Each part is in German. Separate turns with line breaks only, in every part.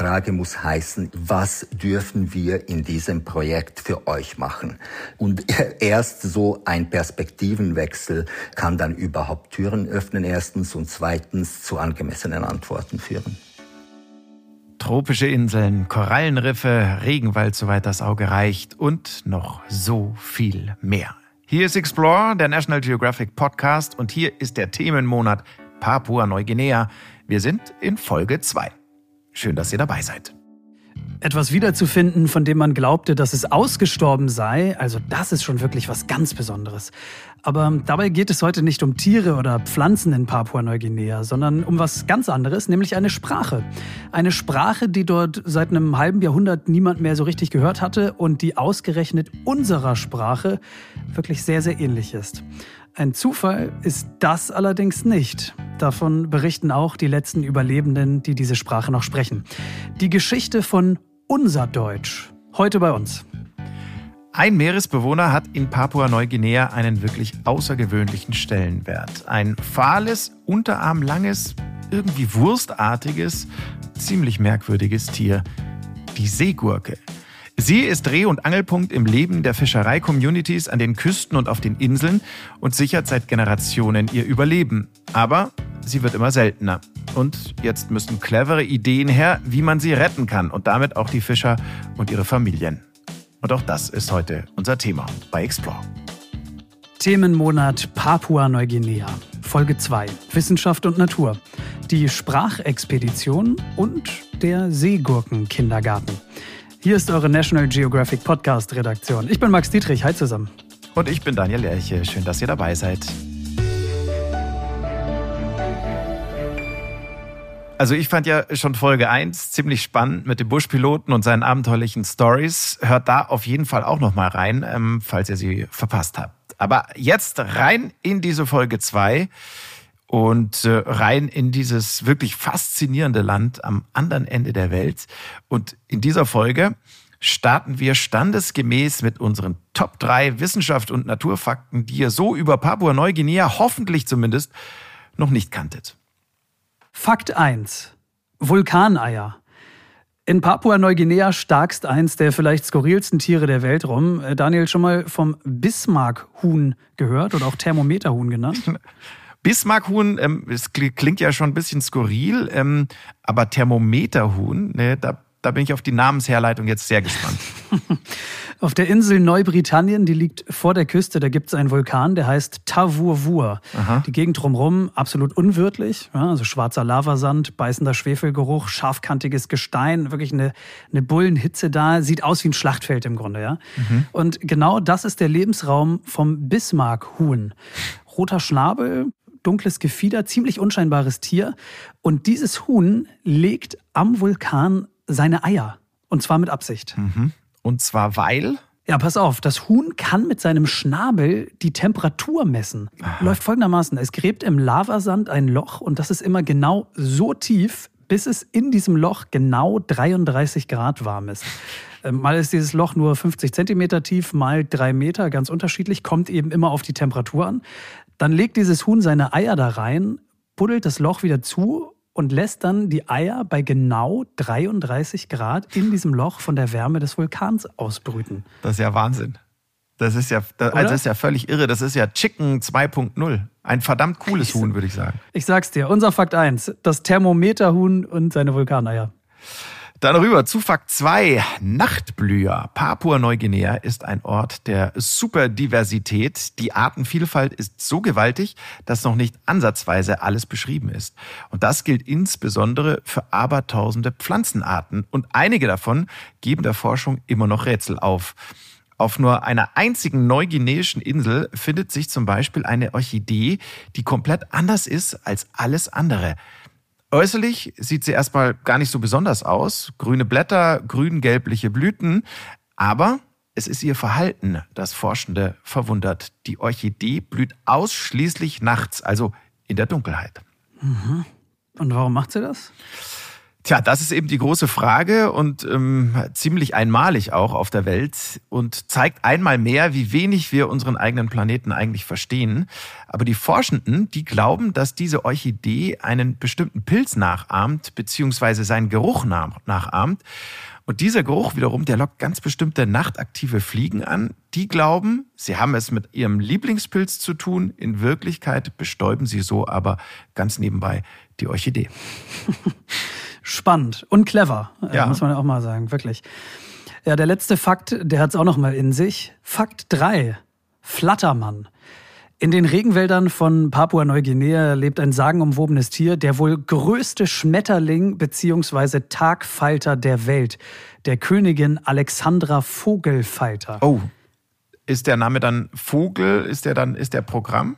Frage muss heißen, was dürfen wir in diesem Projekt für euch machen? Und erst so ein Perspektivenwechsel kann dann überhaupt Türen öffnen, erstens, und zweitens zu angemessenen Antworten führen.
Tropische Inseln, Korallenriffe, Regenwald, soweit das Auge reicht und noch so viel mehr. Hier ist Explore, der National Geographic Podcast und hier ist der Themenmonat Papua-Neuguinea. Wir sind in Folge 2. Schön, dass ihr dabei seid.
Etwas wiederzufinden, von dem man glaubte, dass es ausgestorben sei, also das ist schon wirklich was ganz Besonderes. Aber dabei geht es heute nicht um Tiere oder Pflanzen in Papua-Neuguinea, sondern um was ganz anderes, nämlich eine Sprache. Eine Sprache, die dort seit einem halben Jahrhundert niemand mehr so richtig gehört hatte und die ausgerechnet unserer Sprache wirklich sehr, sehr ähnlich ist. Ein Zufall ist das allerdings nicht. Davon berichten auch die letzten Überlebenden, die diese Sprache noch sprechen. Die Geschichte von unser Deutsch. Heute bei uns.
Ein Meeresbewohner hat in Papua-Neuguinea einen wirklich außergewöhnlichen Stellenwert. Ein fahles, unterarmlanges, irgendwie wurstartiges, ziemlich merkwürdiges Tier. Die Seegurke. Sie ist Dreh- und Angelpunkt im Leben der Fischerei-Communities an den Küsten und auf den Inseln und sichert seit Generationen ihr Überleben. Aber sie wird immer seltener. Und jetzt müssen clevere Ideen her, wie man sie retten kann und damit auch die Fischer und ihre Familien. Und auch das ist heute unser Thema bei Explore.
Themenmonat Papua-Neuguinea. Folge 2. Wissenschaft und Natur. Die Sprachexpedition und der Seegurken-Kindergarten. Hier ist eure National Geographic Podcast Redaktion. Ich bin Max Dietrich. Hi zusammen.
Und ich bin Daniel Lerche. Schön, dass ihr dabei seid. Also ich fand ja schon Folge 1 ziemlich spannend mit dem Buschpiloten und seinen abenteuerlichen Stories. Hört da auf jeden Fall auch noch mal rein, ähm, falls ihr sie verpasst habt. Aber jetzt rein in diese Folge 2 und äh, rein in dieses wirklich faszinierende Land am anderen Ende der Welt. Und in dieser Folge starten wir standesgemäß mit unseren Top 3 Wissenschaft und Naturfakten, die ihr so über Papua-Neuguinea hoffentlich zumindest noch nicht kanntet.
Fakt 1. Vulkaneier. In Papua-Neuguinea starkst eins der vielleicht skurrilsten Tiere der Welt rum. Äh, Daniel, schon mal vom Bismarck-Huhn gehört oder auch Thermometerhuhn genannt?
Bismarckhuhn, ähm, es klingt ja schon ein bisschen skurril, ähm, aber Thermometerhuhn, ne, da, da bin ich auf die Namensherleitung jetzt sehr gespannt.
Auf der Insel Neubritannien, die liegt vor der Küste, da gibt es einen Vulkan, der heißt Tavurvur. Die Gegend drumherum absolut unwirtlich, ja, also schwarzer Lavasand, beißender Schwefelgeruch, scharfkantiges Gestein, wirklich eine, eine Bullenhitze da, sieht aus wie ein Schlachtfeld im Grunde. Ja? Mhm. Und genau das ist der Lebensraum vom Bismarck-Huhn. Roter Schnabel, dunkles Gefieder, ziemlich unscheinbares Tier. Und dieses Huhn legt am Vulkan seine Eier. Und zwar mit Absicht.
Mhm. Und zwar weil?
Ja, pass auf, das Huhn kann mit seinem Schnabel die Temperatur messen. Aha. Läuft folgendermaßen, es gräbt im Lavasand ein Loch und das ist immer genau so tief, bis es in diesem Loch genau 33 Grad warm ist. Ähm, mal ist dieses Loch nur 50 Zentimeter tief, mal drei Meter, ganz unterschiedlich, kommt eben immer auf die Temperatur an. Dann legt dieses Huhn seine Eier da rein, buddelt das Loch wieder zu und lässt dann die Eier bei genau 33 Grad in diesem Loch von der Wärme des Vulkans ausbrüten.
Das ist ja Wahnsinn. Das ist ja, das, also das ist ja völlig irre. Das ist ja Chicken 2.0. Ein verdammt cooles Huhn, würde ich sagen.
Ich sag's dir. Unser Fakt 1. Das Thermometerhuhn und seine Vulkaneier.
Dann rüber zu Fakt 2. Nachtblüher. Papua-Neuguinea ist ein Ort der Superdiversität. Die Artenvielfalt ist so gewaltig, dass noch nicht ansatzweise alles beschrieben ist. Und das gilt insbesondere für abertausende Pflanzenarten. Und einige davon geben der Forschung immer noch Rätsel auf. Auf nur einer einzigen neuguineischen Insel findet sich zum Beispiel eine Orchidee, die komplett anders ist als alles andere. Äußerlich sieht sie erstmal gar nicht so besonders aus. Grüne Blätter, grün-gelbliche Blüten. Aber es ist ihr Verhalten, das Forschende verwundert. Die Orchidee blüht ausschließlich nachts, also in der Dunkelheit.
Mhm. Und warum macht sie das?
Tja, das ist eben die große Frage und ähm, ziemlich einmalig auch auf der Welt und zeigt einmal mehr, wie wenig wir unseren eigenen Planeten eigentlich verstehen. Aber die Forschenden, die glauben, dass diese Orchidee einen bestimmten Pilz nachahmt, beziehungsweise seinen Geruch nachahmt. Und dieser Geruch wiederum, der lockt ganz bestimmte nachtaktive Fliegen an. Die glauben, sie haben es mit ihrem Lieblingspilz zu tun. In Wirklichkeit bestäuben sie so aber ganz nebenbei die Orchidee.
spannend und clever, äh, ja. muss man ja auch mal sagen, wirklich. Ja, der letzte Fakt, der hat es auch noch mal in sich. Fakt 3. Flattermann. In den Regenwäldern von Papua-Neuguinea lebt ein sagenumwobenes Tier, der wohl größte Schmetterling bzw. Tagfalter der Welt, der Königin Alexandra Vogelfalter.
Oh, ist der Name dann Vogel? Ist der dann ist der Programm?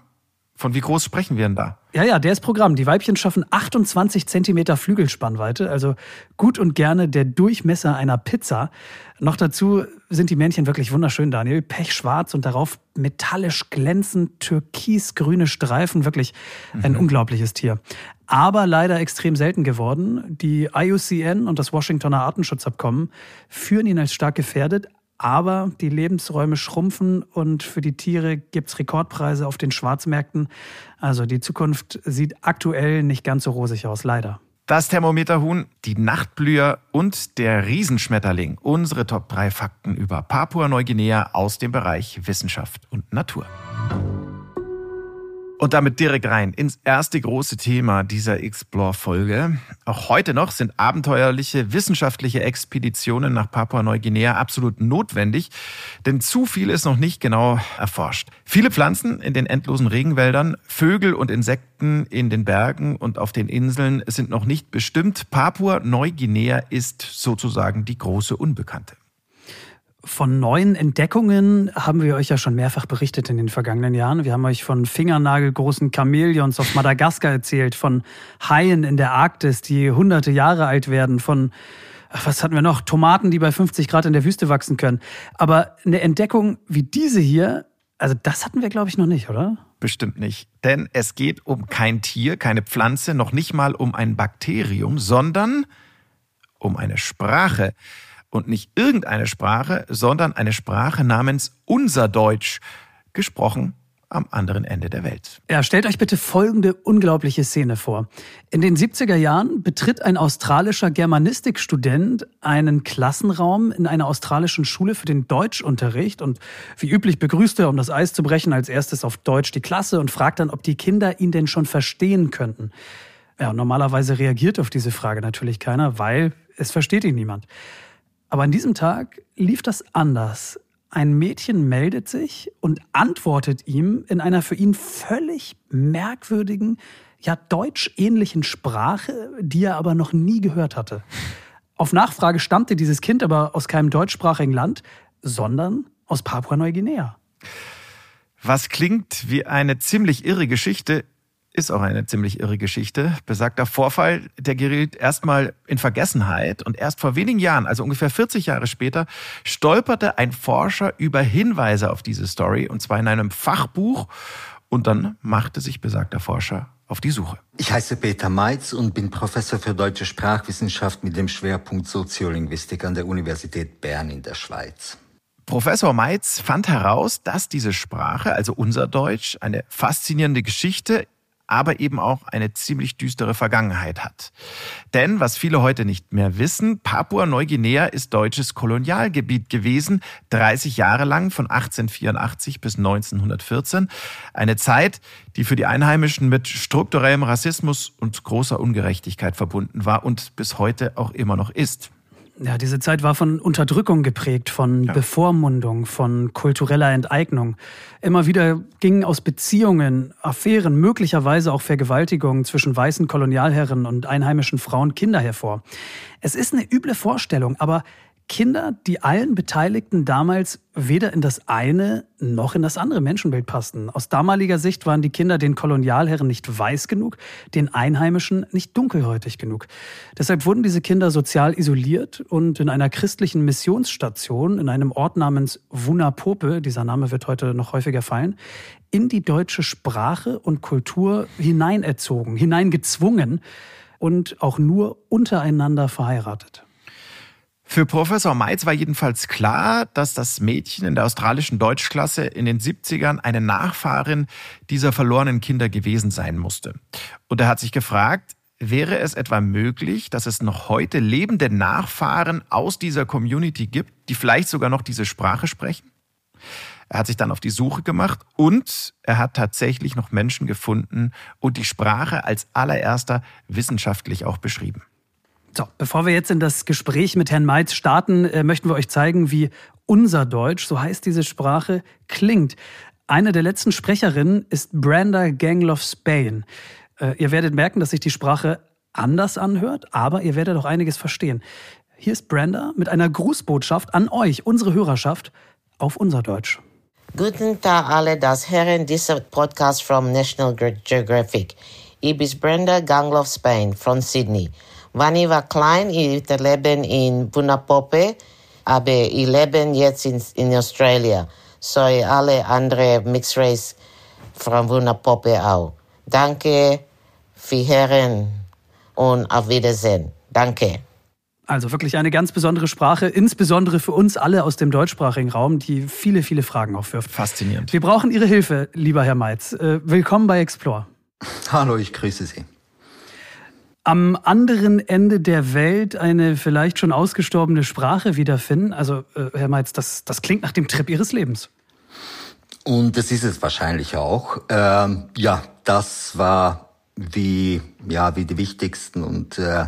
Von wie groß sprechen wir denn da?
Ja, ja, der ist Programm. Die Weibchen schaffen 28 Zentimeter Flügelspannweite, also gut und gerne der Durchmesser einer Pizza. Noch dazu sind die Männchen wirklich wunderschön, Daniel. Pechschwarz und darauf metallisch glänzend türkisgrüne Streifen. Wirklich ein mhm. unglaubliches Tier. Aber leider extrem selten geworden. Die IUCN und das Washingtoner Artenschutzabkommen führen ihn als stark gefährdet aber die Lebensräume schrumpfen und für die Tiere gibt es Rekordpreise auf den Schwarzmärkten. Also die Zukunft sieht aktuell nicht ganz so rosig aus, leider.
Das Thermometerhuhn, die Nachtblüher und der Riesenschmetterling. Unsere Top 3 Fakten über Papua-Neuguinea aus dem Bereich Wissenschaft und Natur. Und damit direkt rein ins erste große Thema dieser Explore-Folge. Auch heute noch sind abenteuerliche wissenschaftliche Expeditionen nach Papua-Neuguinea absolut notwendig, denn zu viel ist noch nicht genau erforscht. Viele Pflanzen in den endlosen Regenwäldern, Vögel und Insekten in den Bergen und auf den Inseln sind noch nicht bestimmt. Papua-Neuguinea ist sozusagen die große Unbekannte.
Von neuen Entdeckungen haben wir euch ja schon mehrfach berichtet in den vergangenen Jahren. Wir haben euch von fingernagelgroßen Chamäleons auf Madagaskar erzählt, von Haien in der Arktis, die hunderte Jahre alt werden, von, was hatten wir noch, Tomaten, die bei 50 Grad in der Wüste wachsen können. Aber eine Entdeckung wie diese hier, also das hatten wir, glaube ich, noch nicht, oder?
Bestimmt nicht. Denn es geht um kein Tier, keine Pflanze, noch nicht mal um ein Bakterium, sondern um eine Sprache und nicht irgendeine Sprache, sondern eine Sprache namens Unser Deutsch, gesprochen am anderen Ende der Welt.
Ja, stellt euch bitte folgende unglaubliche Szene vor. In den 70er Jahren betritt ein australischer Germanistikstudent einen Klassenraum in einer australischen Schule für den Deutschunterricht und wie üblich begrüßt er, um das Eis zu brechen, als erstes auf Deutsch die Klasse und fragt dann, ob die Kinder ihn denn schon verstehen könnten. Ja, normalerweise reagiert auf diese Frage natürlich keiner, weil es versteht ihn niemand. Aber an diesem Tag lief das anders. Ein Mädchen meldet sich und antwortet ihm in einer für ihn völlig merkwürdigen, ja deutschähnlichen Sprache, die er aber noch nie gehört hatte. Auf Nachfrage stammte dieses Kind aber aus keinem deutschsprachigen Land, sondern aus Papua-Neuguinea.
Was klingt wie eine ziemlich irre Geschichte, ist auch eine ziemlich irre Geschichte. Besagter Vorfall, der geriet erstmal in Vergessenheit und erst vor wenigen Jahren, also ungefähr 40 Jahre später, stolperte ein Forscher über Hinweise auf diese Story und zwar in einem Fachbuch und dann machte sich besagter Forscher auf die Suche.
Ich heiße Peter Meitz und bin Professor für deutsche Sprachwissenschaft mit dem Schwerpunkt Soziolinguistik an der Universität Bern in der Schweiz.
Professor Meitz fand heraus, dass diese Sprache, also unser Deutsch, eine faszinierende Geschichte aber eben auch eine ziemlich düstere Vergangenheit hat. Denn, was viele heute nicht mehr wissen, Papua-Neuguinea ist deutsches Kolonialgebiet gewesen, 30 Jahre lang von 1884 bis 1914. Eine Zeit, die für die Einheimischen mit strukturellem Rassismus und großer Ungerechtigkeit verbunden war und bis heute auch immer noch ist.
Ja, diese Zeit war von Unterdrückung geprägt, von ja. Bevormundung, von kultureller Enteignung. Immer wieder gingen aus Beziehungen, Affären, möglicherweise auch Vergewaltigungen zwischen weißen Kolonialherren und einheimischen Frauen Kinder hervor. Es ist eine üble Vorstellung, aber Kinder, die allen Beteiligten damals weder in das eine noch in das andere Menschenbild passten. Aus damaliger Sicht waren die Kinder den Kolonialherren nicht weiß genug, den Einheimischen nicht dunkelhäutig genug. Deshalb wurden diese Kinder sozial isoliert und in einer christlichen Missionsstation in einem Ort namens Wunapope, dieser Name wird heute noch häufiger fallen, in die deutsche Sprache und Kultur hineinerzogen, hineingezwungen. und auch nur untereinander verheiratet.
Für Professor Meitz war jedenfalls klar, dass das Mädchen in der australischen Deutschklasse in den 70ern eine Nachfahrin dieser verlorenen Kinder gewesen sein musste. Und er hat sich gefragt, wäre es etwa möglich, dass es noch heute lebende Nachfahren aus dieser Community gibt, die vielleicht sogar noch diese Sprache sprechen? Er hat sich dann auf die Suche gemacht und er hat tatsächlich noch Menschen gefunden und die Sprache als allererster wissenschaftlich auch beschrieben.
So, bevor wir jetzt in das Gespräch mit Herrn Meitz starten, äh, möchten wir euch zeigen, wie unser Deutsch, so heißt diese Sprache, klingt. Eine der letzten Sprecherinnen ist Brenda Gangloff Spain. Äh, ihr werdet merken, dass sich die Sprache anders anhört, aber ihr werdet auch einiges verstehen. Hier ist Brenda mit einer Grußbotschaft an euch, unsere Hörerschaft, auf unser Deutsch.
Guten Tag alle, das hören dieser Podcast from National Geographic. Ich bin Brenda Gangloff Spain von Sydney. Wann ich war klein, ich lebe in Bunapope, aber ich lebe jetzt in, in Australia. So alle andere Mixed Race von Bunapope auch. Danke für Hören und auf Wiedersehen. Danke.
Also wirklich eine ganz besondere Sprache, insbesondere für uns alle aus dem deutschsprachigen Raum, die viele, viele Fragen aufwirft.
Faszinierend.
Wir brauchen Ihre Hilfe, lieber Herr Meitz. Äh, willkommen bei Explore.
Hallo, ich grüße Sie
am anderen Ende der Welt eine vielleicht schon ausgestorbene Sprache wiederfinden? Also, äh, Herr Meitz, das, das klingt nach dem Trip Ihres Lebens.
Und das ist es wahrscheinlich auch. Ähm, ja, das war wie ja wie die wichtigsten und äh,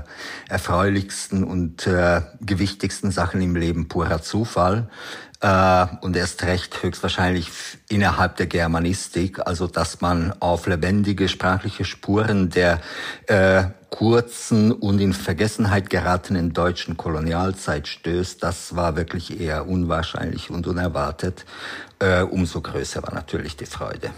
erfreulichsten und äh, gewichtigsten Sachen im Leben purer Zufall äh, und erst recht höchstwahrscheinlich innerhalb der Germanistik, also dass man auf lebendige sprachliche Spuren der äh, kurzen und in Vergessenheit geratenen deutschen Kolonialzeit stößt, das war wirklich eher unwahrscheinlich und unerwartet. Äh, umso größer war natürlich die Freude.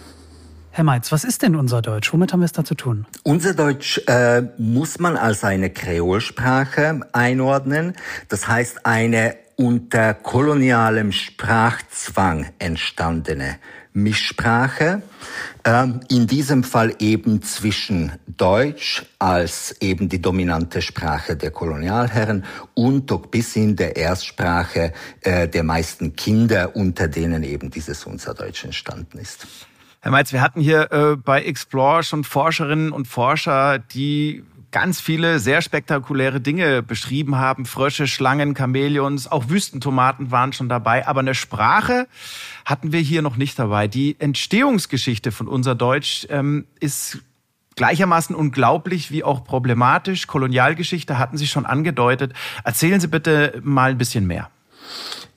Herr Meitz, was ist denn unser Deutsch? Womit haben wir es da zu tun?
Unser Deutsch äh, muss man als eine Kreolsprache einordnen. Das heißt eine unter kolonialem Sprachzwang entstandene Mischsprache, ähm, in diesem Fall eben zwischen Deutsch als eben die dominante Sprache der Kolonialherren und Tokbisin der Erstsprache äh, der meisten Kinder, unter denen eben dieses unser Deutsch entstanden ist.
Herr Meitz, wir hatten hier äh, bei Explore schon Forscherinnen und Forscher, die ganz viele sehr spektakuläre Dinge beschrieben haben. Frösche, Schlangen, Chamäleons, auch Wüstentomaten waren schon dabei. Aber eine Sprache hatten wir hier noch nicht dabei. Die Entstehungsgeschichte von unser Deutsch ähm, ist gleichermaßen unglaublich wie auch problematisch. Kolonialgeschichte hatten Sie schon angedeutet. Erzählen Sie bitte mal ein bisschen mehr.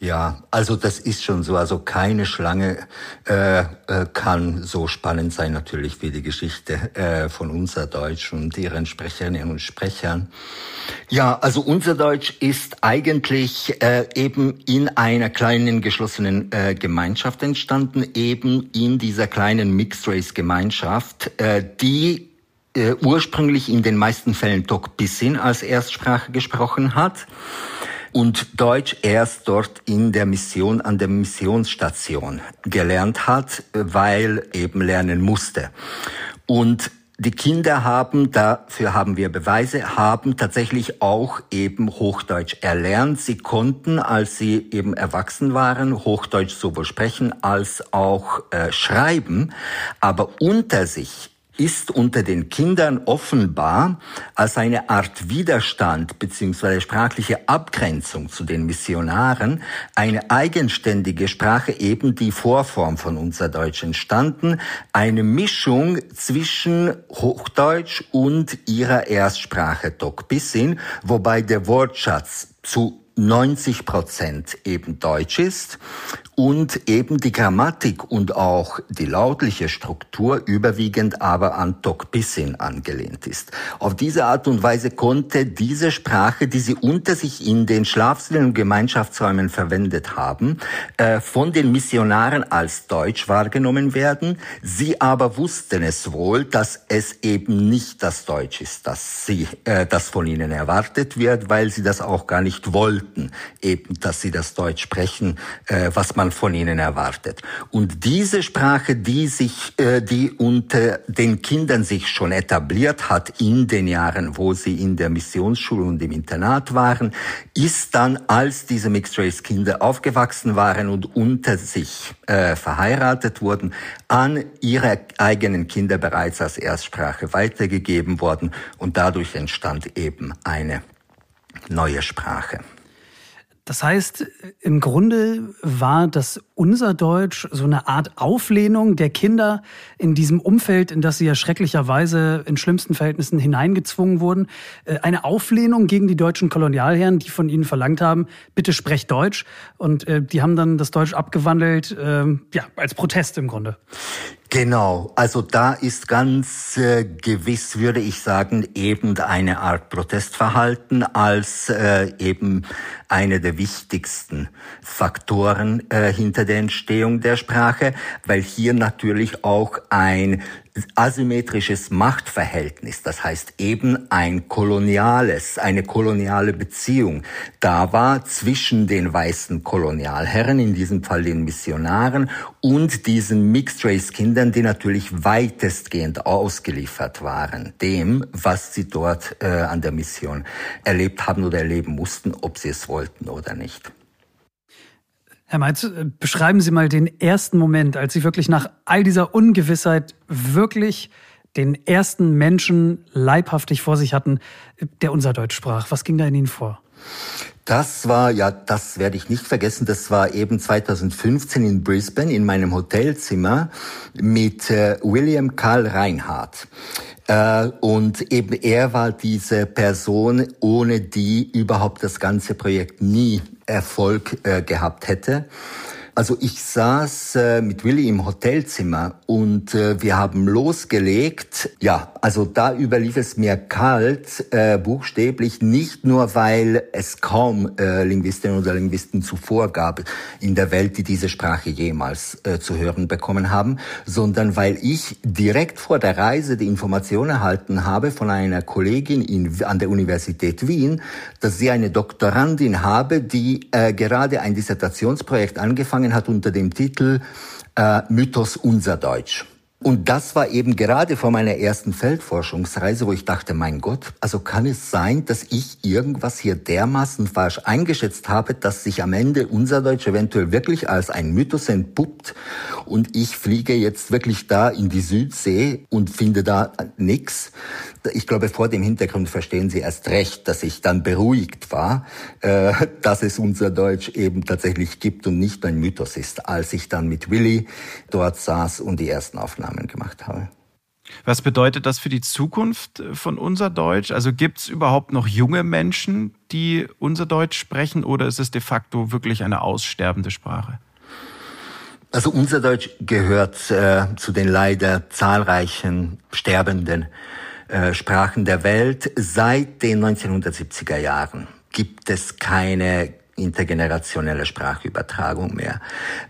Ja, also das ist schon so. Also keine Schlange äh, äh, kann so spannend sein natürlich wie die Geschichte äh, von unser Deutsch und ihren Sprecherinnen und Sprechern. Ja, also unser Deutsch ist eigentlich äh, eben in einer kleinen geschlossenen äh, Gemeinschaft entstanden, eben in dieser kleinen Mixed Race Gemeinschaft, äh, die äh, ursprünglich in den meisten Fällen Tok Pisin als Erstsprache gesprochen hat und Deutsch erst dort in der Mission, an der Missionsstation gelernt hat, weil eben lernen musste. Und die Kinder haben, dafür haben wir Beweise, haben tatsächlich auch eben Hochdeutsch erlernt. Sie konnten, als sie eben erwachsen waren, Hochdeutsch sowohl sprechen als auch äh, schreiben, aber unter sich ist unter den Kindern offenbar als eine Art Widerstand bzw. sprachliche Abgrenzung zu den Missionaren eine eigenständige Sprache, eben die Vorform von unser Deutsch entstanden, eine Mischung zwischen Hochdeutsch und ihrer Erstsprache Tok-Pisin, wobei der Wortschatz zu 90 Prozent eben Deutsch ist und eben die Grammatik und auch die lautliche Struktur überwiegend aber an Tokpisin angelehnt ist. Auf diese Art und Weise konnte diese Sprache, die sie unter sich in den Schlafsälen und Gemeinschaftsräumen verwendet haben, äh, von den Missionaren als Deutsch wahrgenommen werden. Sie aber wussten es wohl, dass es eben nicht das Deutsch ist, das sie, äh, das von ihnen erwartet wird, weil sie das auch gar nicht wollten, eben, dass sie das Deutsch sprechen, äh, was man man von ihnen erwartet. Und diese Sprache, die sich, äh, die unter den Kindern sich schon etabliert hat in den Jahren, wo sie in der Missionsschule und im Internat waren, ist dann, als diese Mixed Race Kinder aufgewachsen waren und unter sich äh, verheiratet wurden, an ihre eigenen Kinder bereits als Erstsprache weitergegeben worden und dadurch entstand eben eine neue Sprache.
Das heißt, im Grunde war das unser Deutsch so eine Art Auflehnung der Kinder in diesem Umfeld, in das sie ja schrecklicherweise in schlimmsten Verhältnissen hineingezwungen wurden. Äh, eine Auflehnung gegen die deutschen Kolonialherren, die von ihnen verlangt haben, bitte sprecht Deutsch. Und äh, die haben dann das Deutsch abgewandelt, äh, ja, als Protest im Grunde.
Genau, also da ist ganz äh, gewiss, würde ich sagen, eben eine Art Protestverhalten als äh, eben eine der wichtigsten Faktoren äh, hinter der Entstehung der Sprache, weil hier natürlich auch ein asymmetrisches Machtverhältnis, das heißt eben ein koloniales, eine koloniale Beziehung da war zwischen den weißen Kolonialherren, in diesem Fall den Missionaren, und diesen Mixed Race Kindern, die natürlich weitestgehend ausgeliefert waren dem, was sie dort äh, an der Mission erlebt haben oder erleben mussten, ob sie es wollten oder nicht.
Herr Meitz, äh, beschreiben Sie mal den ersten Moment, als Sie wirklich nach all dieser Ungewissheit wirklich den ersten Menschen leibhaftig vor sich hatten, der unser Deutsch sprach. Was ging da in Ihnen vor?
Das war, ja, das werde ich nicht vergessen, das war eben 2015 in Brisbane in meinem Hotelzimmer mit äh, William Karl Reinhardt. Äh, und eben er war diese Person, ohne die überhaupt das ganze Projekt nie Erfolg äh, gehabt hätte. Also ich saß äh, mit Willi im Hotelzimmer und äh, wir haben losgelegt. Ja, also da überlief es mir kalt, äh, buchstäblich, nicht nur, weil es kaum äh, Linguistinnen oder Linguisten zuvor gab in der Welt, die diese Sprache jemals äh, zu hören bekommen haben, sondern weil ich direkt vor der Reise die Information erhalten habe von einer Kollegin in, an der Universität Wien, dass sie eine Doktorandin habe, die äh, gerade ein Dissertationsprojekt angefangen angefangen hat unter dem Titel äh, Mythos unser Deutsch. Und das war eben gerade vor meiner ersten Feldforschungsreise, wo ich dachte, mein Gott, also kann es sein, dass ich irgendwas hier dermaßen falsch eingeschätzt habe, dass sich am Ende unser Deutsch eventuell wirklich als ein Mythos entpuppt und ich fliege jetzt wirklich da in die Südsee und finde da nix. Ich glaube, vor dem Hintergrund verstehen Sie erst recht, dass ich dann beruhigt war, äh, dass es unser Deutsch eben tatsächlich gibt und nicht ein Mythos ist, als ich dann mit Willi dort saß und die ersten Aufnahmen Aufnahmen gemacht habe.
Was bedeutet das für die Zukunft von unser Deutsch? Also gibt es überhaupt noch junge Menschen, die unser Deutsch sprechen oder ist es de facto wirklich eine aussterbende Sprache?
Also unser Deutsch gehört äh, zu den leider zahlreichen sterbenden äh, Sprachen der Welt. Seit den 1970er Jahren gibt es keine intergenerationelle Sprachübertragung mehr.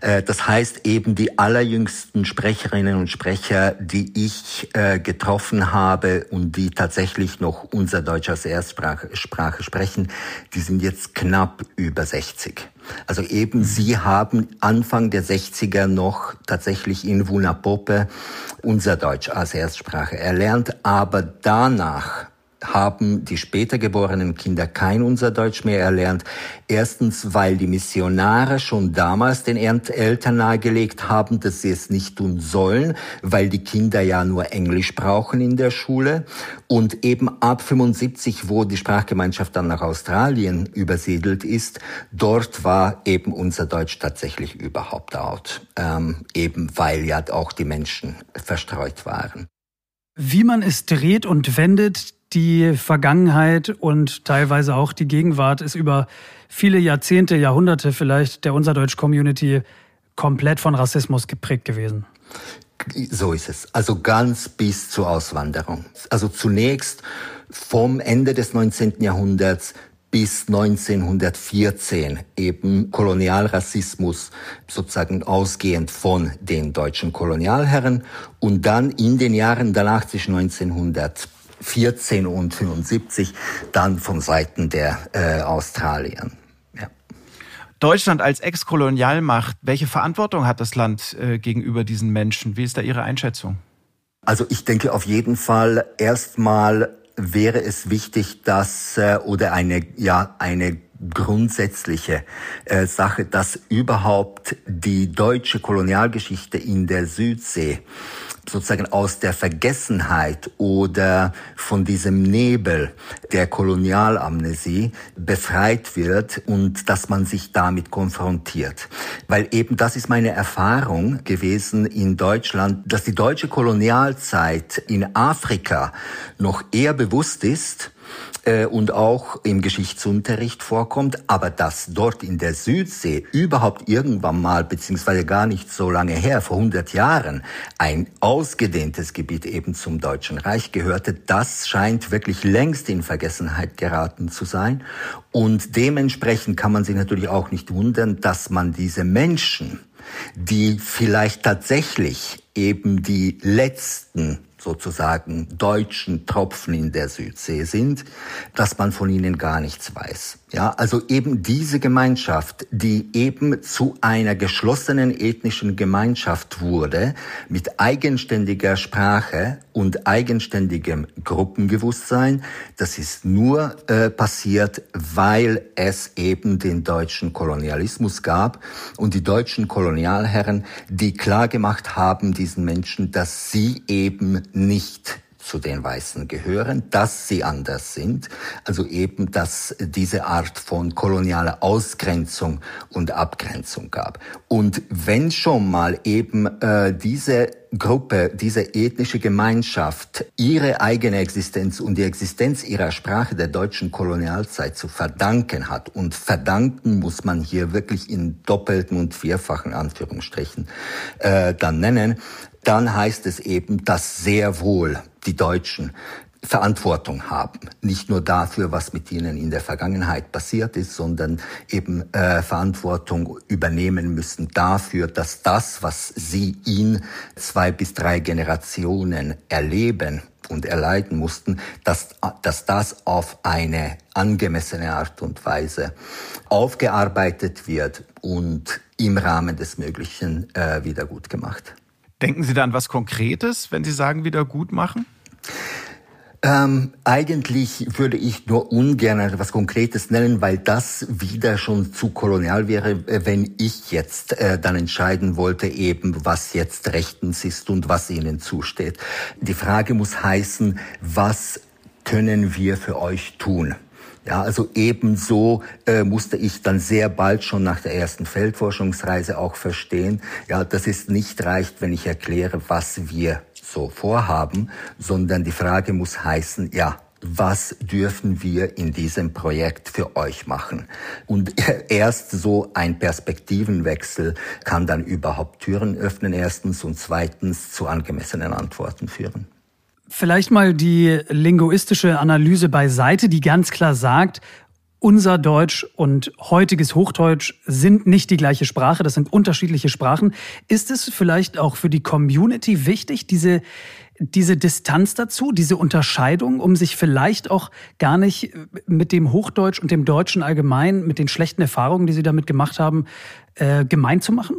Äh, das heißt eben die allerjüngsten Sprecherinnen und Sprecher, die ich äh, getroffen habe und die tatsächlich noch unser Deutsch als Erstsprache Sprache sprechen, die sind jetzt knapp über 60. Also eben sie haben Anfang der 60er noch tatsächlich in Wunapope unser Deutsch als Erstsprache erlernt, aber danach haben die später geborenen Kinder kein unser Deutsch mehr erlernt. Erstens, weil die Missionare schon damals den Eltern nahegelegt haben, dass sie es nicht tun sollen, weil die Kinder ja nur Englisch brauchen in der Schule. Und eben ab 75, wo die Sprachgemeinschaft dann nach Australien übersiedelt ist, dort war eben unser Deutsch tatsächlich überhaupt out. Ähm, eben weil ja auch die Menschen verstreut waren.
Wie man es dreht und wendet, die Vergangenheit und teilweise auch die Gegenwart ist über viele Jahrzehnte, Jahrhunderte vielleicht der Unserdeutsch-Community komplett von Rassismus geprägt gewesen.
So ist es. Also ganz bis zur Auswanderung. Also zunächst vom Ende des 19. Jahrhunderts bis 1914 eben Kolonialrassismus sozusagen ausgehend von den deutschen Kolonialherren und dann in den Jahren danach zwischen 1900 14 und 75 dann von Seiten der äh, Australier. Ja.
Deutschland als Ex-Kolonialmacht, welche Verantwortung hat das Land äh, gegenüber diesen Menschen? Wie ist da Ihre Einschätzung?
Also ich denke auf jeden Fall erstmal wäre es wichtig, dass äh, oder eine ja eine grundsätzliche äh, Sache, dass überhaupt die deutsche Kolonialgeschichte in der Südsee sozusagen aus der Vergessenheit oder von diesem Nebel der Kolonialamnesie befreit wird und dass man sich damit konfrontiert. Weil eben das ist meine Erfahrung gewesen in Deutschland, dass die deutsche Kolonialzeit in Afrika noch eher bewusst ist äh, und auch im Geschichtsunterricht vorkommt, aber dass dort in der Südsee überhaupt irgendwann mal, beziehungsweise gar nicht so lange her, vor 100 Jahren, ein ausgedehntes Gebiet eben zum Deutschen Reich gehörte, das scheint wirklich längst in Vergessenheit geraten zu sein. Und dementsprechend kann man sich natürlich auch nicht wundern, dass man diese Menschen, die vielleicht tatsächlich eben die letzten sozusagen deutschen Tropfen in der Südsee sind, dass man von ihnen gar nichts weiß. Ja, also eben diese Gemeinschaft, die eben zu einer geschlossenen ethnischen Gemeinschaft wurde, mit eigenständiger Sprache und eigenständigem Gruppengewusstsein, das ist nur äh, passiert, weil es eben den deutschen Kolonialismus gab und die deutschen Kolonialherren, die klar gemacht haben diesen Menschen, dass sie eben nicht zu den Weißen gehören, dass sie anders sind, also eben, dass diese Art von kolonialer Ausgrenzung und Abgrenzung gab. Und wenn schon mal eben äh, diese Gruppe, diese ethnische Gemeinschaft ihre eigene Existenz und die Existenz ihrer Sprache der deutschen Kolonialzeit zu verdanken hat. Und verdanken muss man hier wirklich in doppelten und vierfachen Anführungsstrichen äh, dann nennen dann heißt es eben, dass sehr wohl die Deutschen Verantwortung haben. Nicht nur dafür, was mit ihnen in der Vergangenheit passiert ist, sondern eben äh, Verantwortung übernehmen müssen dafür, dass das, was sie in zwei bis drei Generationen erleben und erleiden mussten, dass, dass das auf eine angemessene Art und Weise aufgearbeitet wird und im Rahmen des Möglichen äh, wieder gut gemacht.
Denken Sie da an was Konkretes, wenn Sie sagen, wieder gut machen?
Ähm, eigentlich würde ich nur ungern etwas Konkretes nennen, weil das wieder schon zu kolonial wäre, äh, wenn ich jetzt äh, dann entscheiden wollte, eben was jetzt rechtens ist und was ihnen zusteht. Die Frage muss heißen, was können wir für euch tun? Ja, also ebenso äh, musste ich dann sehr bald schon nach der ersten Feldforschungsreise auch verstehen, ja, dass es nicht reicht, wenn ich erkläre, was wir so vorhaben, sondern die Frage muss heißen, ja, was dürfen wir in diesem Projekt für euch machen? Und erst so ein Perspektivenwechsel kann dann überhaupt Türen öffnen, erstens, und zweitens zu angemessenen Antworten führen.
Vielleicht mal die linguistische Analyse beiseite, die ganz klar sagt, unser Deutsch und heutiges Hochdeutsch sind nicht die gleiche Sprache, das sind unterschiedliche Sprachen. Ist es vielleicht auch für die Community wichtig, diese, diese Distanz dazu, diese Unterscheidung, um sich vielleicht auch gar nicht mit dem Hochdeutsch und dem Deutschen allgemein, mit den schlechten Erfahrungen, die Sie damit gemacht haben, äh, gemein zu machen?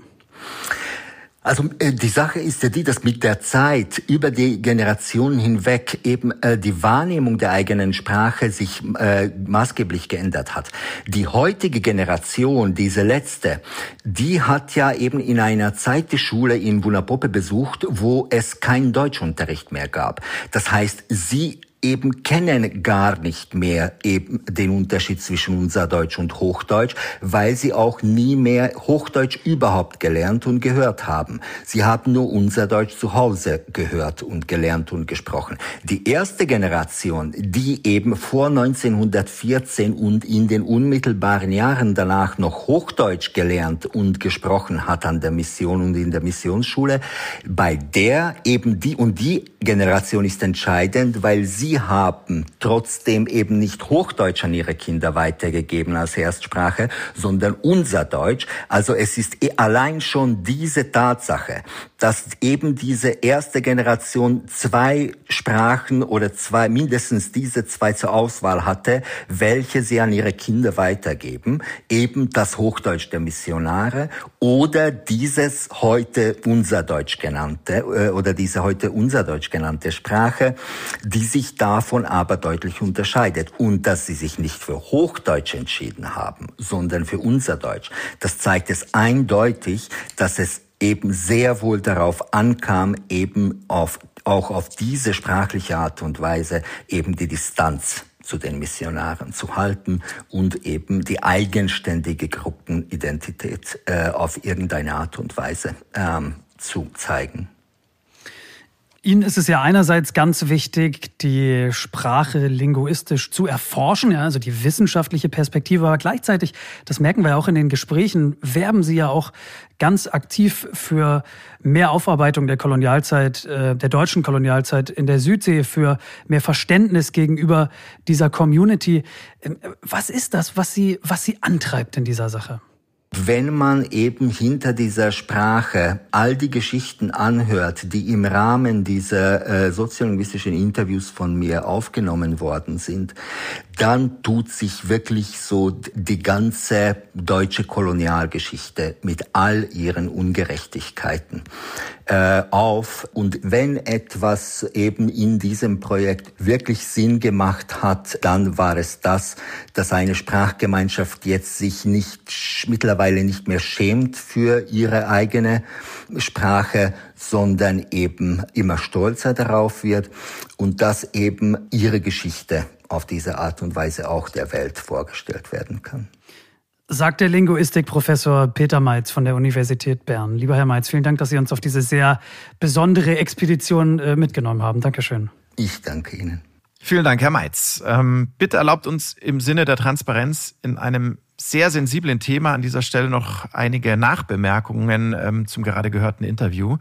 Also äh, die Sache ist ja die, dass mit der Zeit über die Generationen hinweg eben äh, die Wahrnehmung der eigenen Sprache sich äh, maßgeblich geändert hat. Die heutige Generation, diese letzte, die hat ja eben in einer Zeit die Schule in Wunapope besucht, wo es keinen Deutschunterricht mehr gab. Das heißt, sie eben kennen gar nicht mehr eben den Unterschied zwischen unser Deutsch und Hochdeutsch, weil sie auch nie mehr Hochdeutsch überhaupt gelernt und gehört haben. Sie haben nur unser Deutsch zu Hause gehört und gelernt und gesprochen. Die erste Generation, die eben vor 1914 und in den unmittelbaren Jahren danach noch Hochdeutsch gelernt und gesprochen hat an der Mission und in der Missionsschule, bei der eben die und die Generation ist entscheidend, weil sie die haben trotzdem eben nicht Hochdeutsch an ihre Kinder weitergegeben als Erstsprache, sondern unser Deutsch. Also es ist eh allein schon diese Tatsache, dass eben diese erste Generation zwei Sprachen oder zwei, mindestens diese zwei zur Auswahl hatte, welche sie an ihre Kinder weitergeben. Eben das Hochdeutsch der Missionare oder dieses heute unser Deutsch genannte, äh, oder diese heute unser Deutsch genannte Sprache, die sich davon aber deutlich unterscheidet. Und dass sie sich nicht für Hochdeutsch entschieden haben, sondern für unser Deutsch. Das zeigt es eindeutig, dass es eben sehr wohl darauf ankam, eben auf, auch auf diese sprachliche Art und Weise eben die Distanz zu den Missionaren zu halten und eben die eigenständige Gruppenidentität äh, auf irgendeine Art und Weise ähm, zu zeigen.
Ihnen ist es ja einerseits ganz wichtig, die Sprache linguistisch zu erforschen, ja, also die wissenschaftliche Perspektive, aber gleichzeitig, das merken wir ja auch in den Gesprächen, werben Sie ja auch ganz aktiv für mehr Aufarbeitung der Kolonialzeit, äh, der deutschen Kolonialzeit in der Südsee, für mehr Verständnis gegenüber dieser Community. Ähm, was ist das, was Sie, was Sie antreibt in dieser Sache?
Wenn man eben hinter dieser Sprache all die Geschichten anhört, die im Rahmen dieser äh, soziolinguistischen Interviews von mir aufgenommen worden sind, dann tut sich wirklich so die ganze deutsche Kolonialgeschichte mit all ihren Ungerechtigkeiten äh, auf. Und wenn etwas eben in diesem Projekt wirklich Sinn gemacht hat, dann war es das, dass eine Sprachgemeinschaft jetzt sich nicht mittlerweile nicht mehr schämt für ihre eigene Sprache, sondern eben immer stolzer darauf wird und dass eben ihre Geschichte auf diese Art und Weise auch der Welt vorgestellt werden kann.
Sagt der Linguistikprofessor Peter Meitz von der Universität Bern. Lieber Herr Meitz, vielen Dank, dass Sie uns auf diese sehr besondere Expedition äh, mitgenommen haben. Dankeschön.
Ich danke Ihnen.
Vielen Dank, Herr Meitz. Ähm, bitte erlaubt uns im Sinne der Transparenz in einem sehr sensiblen Thema an dieser Stelle noch einige Nachbemerkungen ähm, zum gerade gehörten Interview.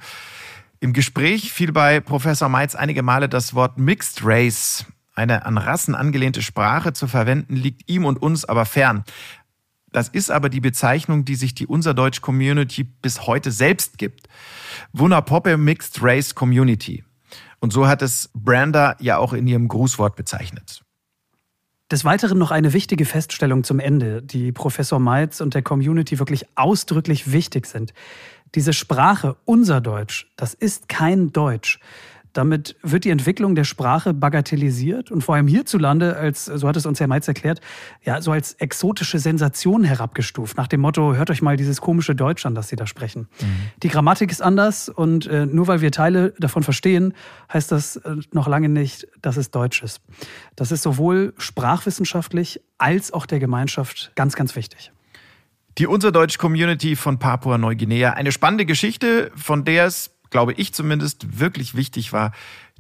Im Gespräch fiel bei Professor Meitz einige Male das Wort Mixed Race eine an Rassen angelehnte Sprache zu verwenden, liegt ihm und uns aber fern. Das ist aber die Bezeichnung, die sich die Unserdeutsch Community bis heute selbst gibt. Poppe Mixed Race Community. Und so hat es Branda ja auch in ihrem Grußwort bezeichnet.
Des Weiteren noch eine wichtige Feststellung zum Ende, die Professor Meitz und der Community wirklich ausdrücklich wichtig sind. Diese Sprache, unser Deutsch, das ist kein Deutsch. Damit wird die Entwicklung der Sprache bagatellisiert und vor allem hierzulande als, so hat es uns Herr Meitz erklärt, ja, so als exotische Sensation herabgestuft. Nach dem Motto, hört euch mal dieses komische Deutsch an, das Sie da sprechen. Mhm. Die Grammatik ist anders und äh, nur weil wir Teile davon verstehen, heißt das äh, noch lange nicht, dass es Deutsch ist. Das ist sowohl sprachwissenschaftlich als auch der Gemeinschaft ganz, ganz wichtig.
Die Unserdeutsch-Community von Papua-Neuguinea. Eine spannende Geschichte, von der es glaube ich zumindest, wirklich wichtig war,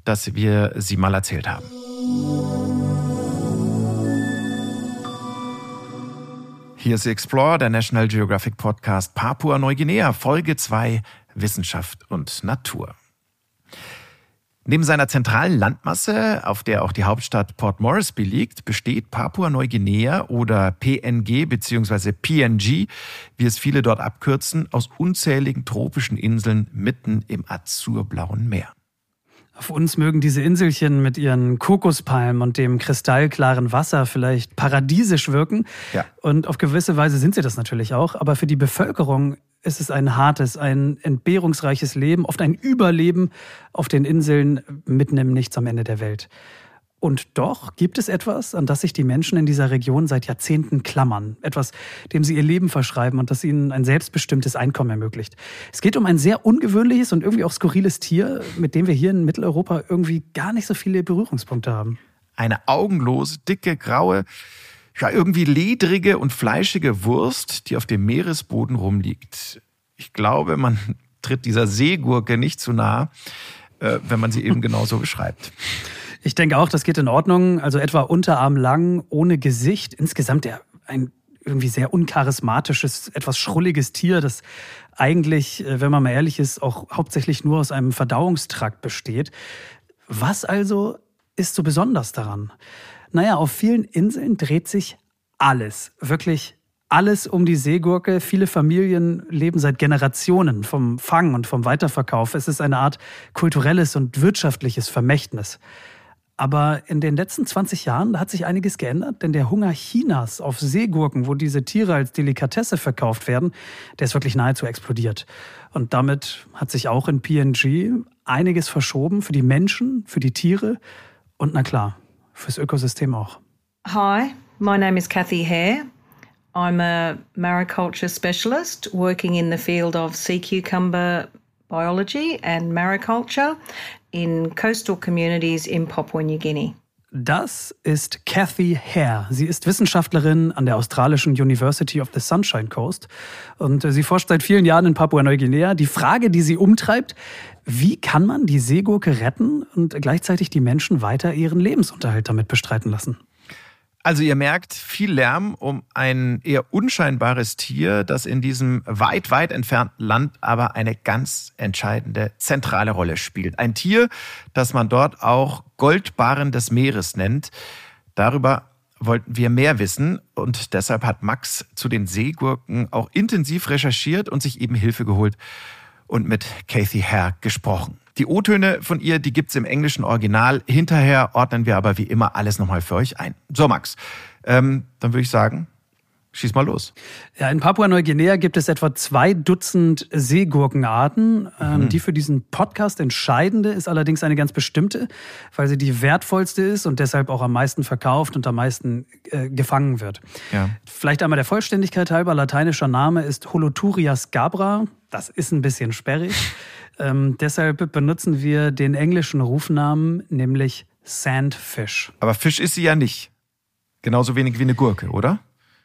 dass wir sie mal erzählt haben. Hier ist Explore, der National Geographic Podcast Papua-Neuguinea, Folge 2 Wissenschaft und Natur. Neben seiner zentralen Landmasse, auf der auch die Hauptstadt Port Moresby liegt, besteht Papua-Neuguinea oder PNG bzw. PNG, wie es viele dort abkürzen, aus unzähligen tropischen Inseln mitten im azurblauen Meer.
Auf uns mögen diese Inselchen mit ihren Kokospalmen und dem kristallklaren Wasser vielleicht paradiesisch wirken. Ja. Und auf gewisse Weise sind sie das natürlich auch. Aber für die Bevölkerung ist es ein hartes, ein entbehrungsreiches Leben, oft ein Überleben auf den Inseln mitten im Nichts am Ende der Welt. Und doch gibt es etwas, an das sich die Menschen in dieser Region seit Jahrzehnten klammern. Etwas, dem sie ihr Leben verschreiben und das ihnen ein selbstbestimmtes Einkommen ermöglicht. Es geht um ein sehr ungewöhnliches und irgendwie auch skurriles Tier, mit dem wir hier in Mitteleuropa irgendwie gar nicht so viele Berührungspunkte haben.
Eine augenlose, dicke, graue, ja, irgendwie ledrige und fleischige Wurst, die auf dem Meeresboden rumliegt. Ich glaube, man tritt dieser Seegurke nicht zu nah, äh, wenn man sie eben genauso beschreibt.
Ich denke auch, das geht in Ordnung. Also etwa Unterarm lang, ohne Gesicht. Insgesamt ja ein irgendwie sehr uncharismatisches, etwas schrulliges Tier, das eigentlich, äh, wenn man mal ehrlich ist, auch hauptsächlich nur aus einem Verdauungstrakt besteht. Was also ist so besonders daran? Naja, auf vielen Inseln dreht sich alles, wirklich alles um die Seegurke. Viele Familien leben seit Generationen vom Fang und vom Weiterverkauf. Es ist eine Art kulturelles und wirtschaftliches Vermächtnis. Aber in den letzten 20 Jahren hat sich einiges geändert, denn der Hunger Chinas auf Seegurken, wo diese Tiere als Delikatesse verkauft werden, der ist wirklich nahezu explodiert. Und damit hat sich auch in PNG einiges verschoben für die Menschen, für die Tiere und na klar, fürs Ökosystem auch.
Hi, my name is Kathy Hare. I'm a mariculture specialist working in the field of sea cucumber biology and mariculture in coastal communities in Papua New Guinea.
Das ist Kathy Hare. Sie ist Wissenschaftlerin an der australischen University of the Sunshine Coast und äh, sie forscht seit vielen Jahren in Papua-Neuguinea. Die Frage, die sie umtreibt, wie kann man die Seegurke retten und gleichzeitig die Menschen weiter ihren Lebensunterhalt damit bestreiten lassen?
Also ihr merkt viel Lärm um ein eher unscheinbares Tier, das in diesem weit, weit entfernten Land aber eine ganz entscheidende zentrale Rolle spielt. Ein Tier, das man dort auch Goldbarren des Meeres nennt. Darüber wollten wir mehr wissen und deshalb hat Max zu den Seegurken auch intensiv recherchiert und sich eben Hilfe geholt und mit Kathy Hare gesprochen. Die O-Töne von ihr, die gibt's im englischen Original. Hinterher ordnen wir aber wie immer alles nochmal für euch ein. So, Max, ähm, dann würde ich sagen, Schieß mal los.
Ja, in Papua-Neuguinea gibt es etwa zwei Dutzend Seegurkenarten. Ähm, mhm. Die für diesen Podcast entscheidende ist allerdings eine ganz bestimmte, weil sie die wertvollste ist und deshalb auch am meisten verkauft und am meisten äh, gefangen wird. Ja. Vielleicht einmal der Vollständigkeit halber, lateinischer Name ist Holoturia scabra. Das ist ein bisschen sperrig. Ähm, deshalb benutzen wir den englischen Rufnamen, nämlich Sandfish.
Aber Fisch ist sie ja nicht. Genauso wenig wie eine Gurke, oder?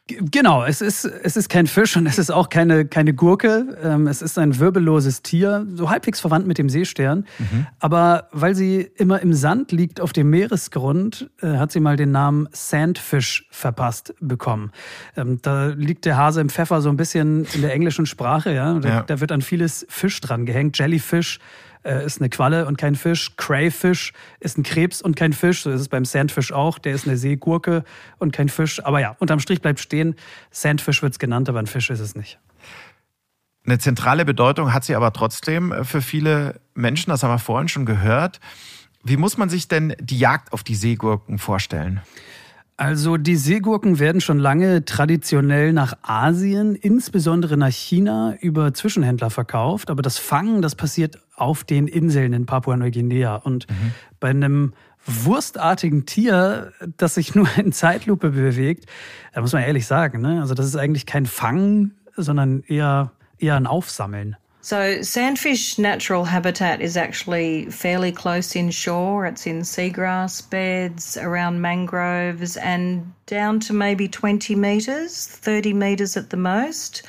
Genau, es ist, es ist kein Fisch und es ist auch keine, keine Gurke. Ähm, es ist ein wirbelloses Tier, so halbwegs verwandt mit dem Seestern. Mhm. Aber weil sie immer im Sand liegt auf dem Meeresgrund, äh, hat sie mal den Namen Sandfish verpasst bekommen. Ähm, da liegt der Hase im Pfeffer so ein bisschen in der englischen Sprache. Ja? Da, ja. da wird an vieles Fisch dran gehängt. Jellyfish äh, ist eine Qualle und kein Fisch. Crayfish ist ein Krebs und kein Fisch. So ist es beim Sandfish auch. Der ist eine Seegurke und kein Fisch. Aber ja, unterm Strich bleibt stehen, Sandfish wird es genannt, aber ein Fisch ist es nicht.
Eine zentrale Bedeutung hat sie aber trotzdem äh, für viele Menschen, das haben wir vorhin schon gehört. Wie muss man sich denn die Jagd auf die Seegurken vorstellen?
Also die Seegurken werden schon lange traditionell nach Asien, insbesondere nach China, über Zwischenhändler verkauft. Aber das Fangen, das passiert auf den Inseln in Papua-Neuguinea. Und mhm. bei einem wurstartigen Tier, das sich nur in Zeitlupe bewegt, da muss man ehrlich sagen, ne? also das ist eigentlich kein Fangen, sondern eher, eher ein Aufsammeln.
So, sandfish natural habitat is actually fairly close inshore. It's in seagrass beds, around mangroves, and down to maybe 20 metres, 30 metres at the most.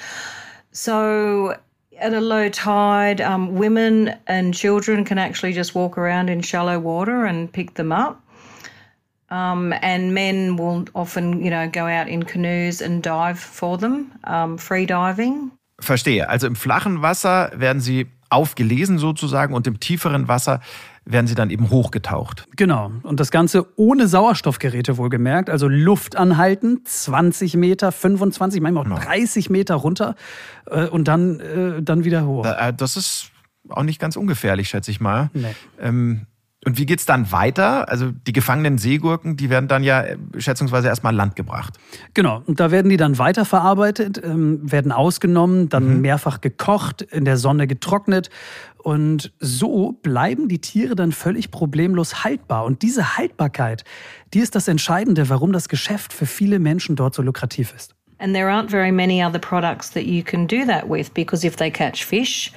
So, at a low tide, um, women and children can actually just walk around in shallow water and pick them up. Um, and men will often, you know, go out in canoes and dive for them, um, free diving.
Verstehe. Also im flachen Wasser werden sie aufgelesen sozusagen und im tieferen Wasser werden sie dann eben hochgetaucht.
Genau. Und das Ganze ohne Sauerstoffgeräte wohlgemerkt. Also Luft anhalten, 20 Meter, 25, manchmal auch 30 Meter runter äh, und dann, äh, dann wieder hoch.
Äh, das ist auch nicht ganz ungefährlich, schätze ich mal. Nee. Ähm, und wie geht's dann weiter? Also die gefangenen Seegurken, die werden dann ja äh, schätzungsweise erstmal an Land gebracht.
Genau, und da werden die dann weiterverarbeitet, ähm, werden ausgenommen, dann mhm. mehrfach gekocht, in der Sonne getrocknet. Und so bleiben die Tiere dann völlig problemlos haltbar. Und diese Haltbarkeit, die ist das Entscheidende, warum das Geschäft für viele Menschen dort so lukrativ ist.
And there aren't very many other products that you can do that with because if they catch fish,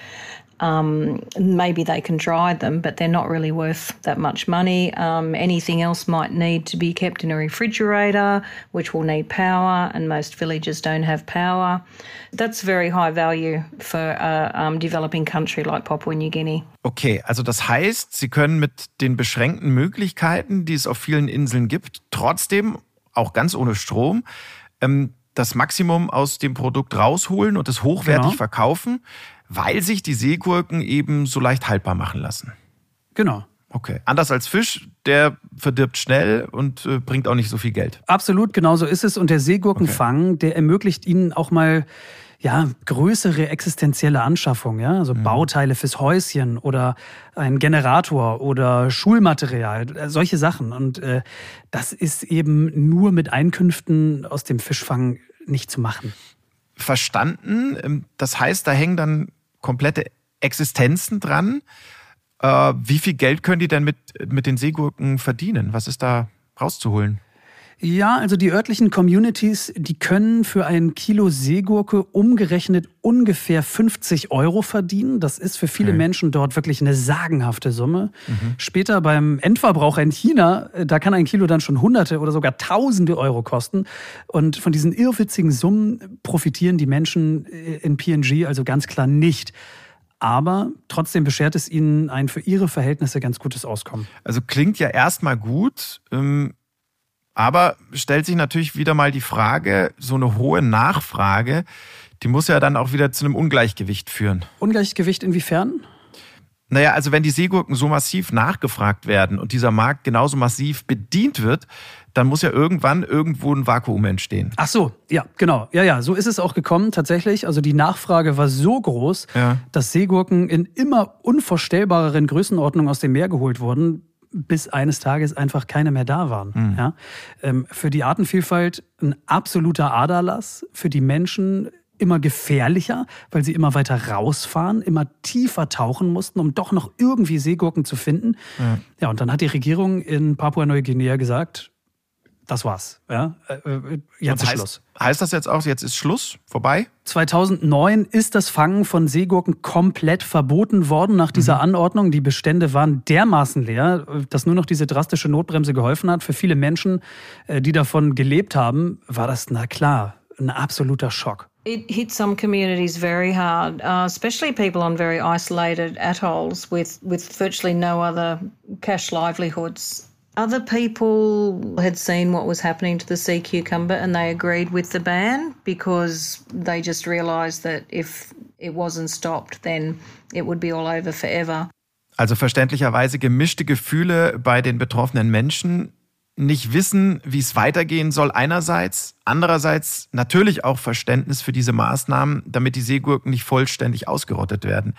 Um, maybe they can dry them, but they're not really worth that much money. Um, anything else might need to be kept in a refrigerator, which will need power, and most villages don't have power. That's very high value for a um, developing country like Papua New Guinea.
Okay, also das heißt, Sie können mit den beschränkten Möglichkeiten, die es auf vielen Inseln gibt, trotzdem, auch ganz ohne Strom, ähm, das Maximum aus dem Produkt rausholen und es hochwertig genau. verkaufen weil sich die Seegurken eben so leicht haltbar machen lassen.
Genau.
Okay. Anders als Fisch, der verdirbt schnell und äh, bringt auch nicht so viel Geld.
Absolut, genau so ist es. Und der Seegurkenfang, okay. der ermöglicht ihnen auch mal ja, größere existenzielle Anschaffung, ja, also mhm. Bauteile fürs Häuschen oder ein Generator oder Schulmaterial, äh, solche Sachen. Und äh, das ist eben nur mit Einkünften aus dem Fischfang nicht zu machen.
Verstanden. Ähm, das heißt, da hängen dann komplette Existenzen dran. Äh, wie viel Geld können die denn mit, mit den Seegurken verdienen? Was ist da rauszuholen?
Ja, also die örtlichen Communities, die können für ein Kilo Seegurke umgerechnet ungefähr 50 Euro verdienen. Das ist für viele okay. Menschen dort wirklich eine sagenhafte Summe. Mhm. Später beim Endverbraucher in China, äh, da kann ein Kilo dann schon Hunderte oder sogar Tausende Euro kosten. Und von diesen irrwitzigen Summen profitieren die Menschen äh, in PNG also ganz klar nicht. Aber trotzdem beschert es ihnen ein für ihre Verhältnisse ganz gutes Auskommen.
Also klingt ja erstmal gut. Ähm, aber stellt sich natürlich wieder mal die Frage, so eine hohe Nachfrage, die muss ja dann auch wieder zu einem Ungleichgewicht führen.
Ungleichgewicht inwiefern?
Naja, also wenn die Seegurken so massiv nachgefragt werden und dieser Markt genauso massiv bedient wird, dann muss ja irgendwann irgendwo ein Vakuum entstehen.
Ach so, ja, genau. Ja, ja, so ist es auch gekommen tatsächlich. Also die Nachfrage war so groß, ja. dass Seegurken in immer unvorstellbareren Größenordnungen aus dem Meer geholt wurden, bis eines Tages einfach keine mehr da waren. Mhm. Ja? Ähm, für die Artenvielfalt ein absoluter Aderlass, für die Menschen immer gefährlicher, weil sie immer weiter rausfahren, immer tiefer tauchen mussten, um doch noch irgendwie Seegurken zu finden. Ja, ja und dann hat die Regierung in Papua-Neuguinea gesagt, das war's. Ja? Äh,
äh, jetzt ist heißt, Schluss. Heißt das jetzt auch, jetzt ist Schluss? Vorbei?
2009 ist das Fangen von Seegurken komplett verboten worden nach dieser mhm. Anordnung. Die Bestände waren dermaßen leer, dass nur noch diese drastische Notbremse geholfen hat. Für viele Menschen, äh, die davon gelebt haben, war das, na klar, ein absoluter Schock.
It hit some communities very hard, uh, especially people on very isolated atolls with, with virtually no other cash livelihoods. Other people had seen what was happening to the sea cucumber and they agreed with the ban because they just realised that if it wasn't stopped, then it would be all over forever.
Also verständlicherweise gemischte Gefühle bei den betroffenen Menschen, nicht wissen, wie es weitergehen soll einerseits, andererseits natürlich auch Verständnis für diese Maßnahmen, damit die Seegurken nicht vollständig ausgerottet werden.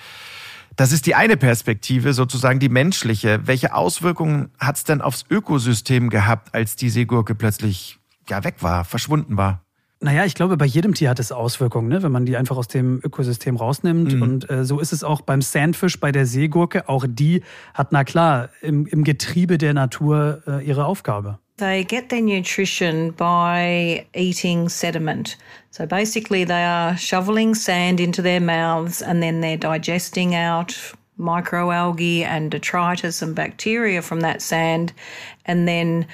Das ist die eine Perspektive, sozusagen die menschliche. Welche Auswirkungen hat es denn aufs Ökosystem gehabt, als die Seegurke plötzlich ja weg war, verschwunden war?
Naja, ich glaube, bei jedem Tier hat es Auswirkungen, ne? wenn man die einfach aus dem Ökosystem rausnimmt. Mhm. Und äh, so ist es auch beim Sandfish, bei der Seegurke. Auch die hat, na klar, im, im Getriebe der Natur äh, ihre Aufgabe.
They get their nutrition by eating sediment. So basically, they are shoveling sand into their mouths and then they're digesting out microalgae and detritus and bacteria from that sand. And then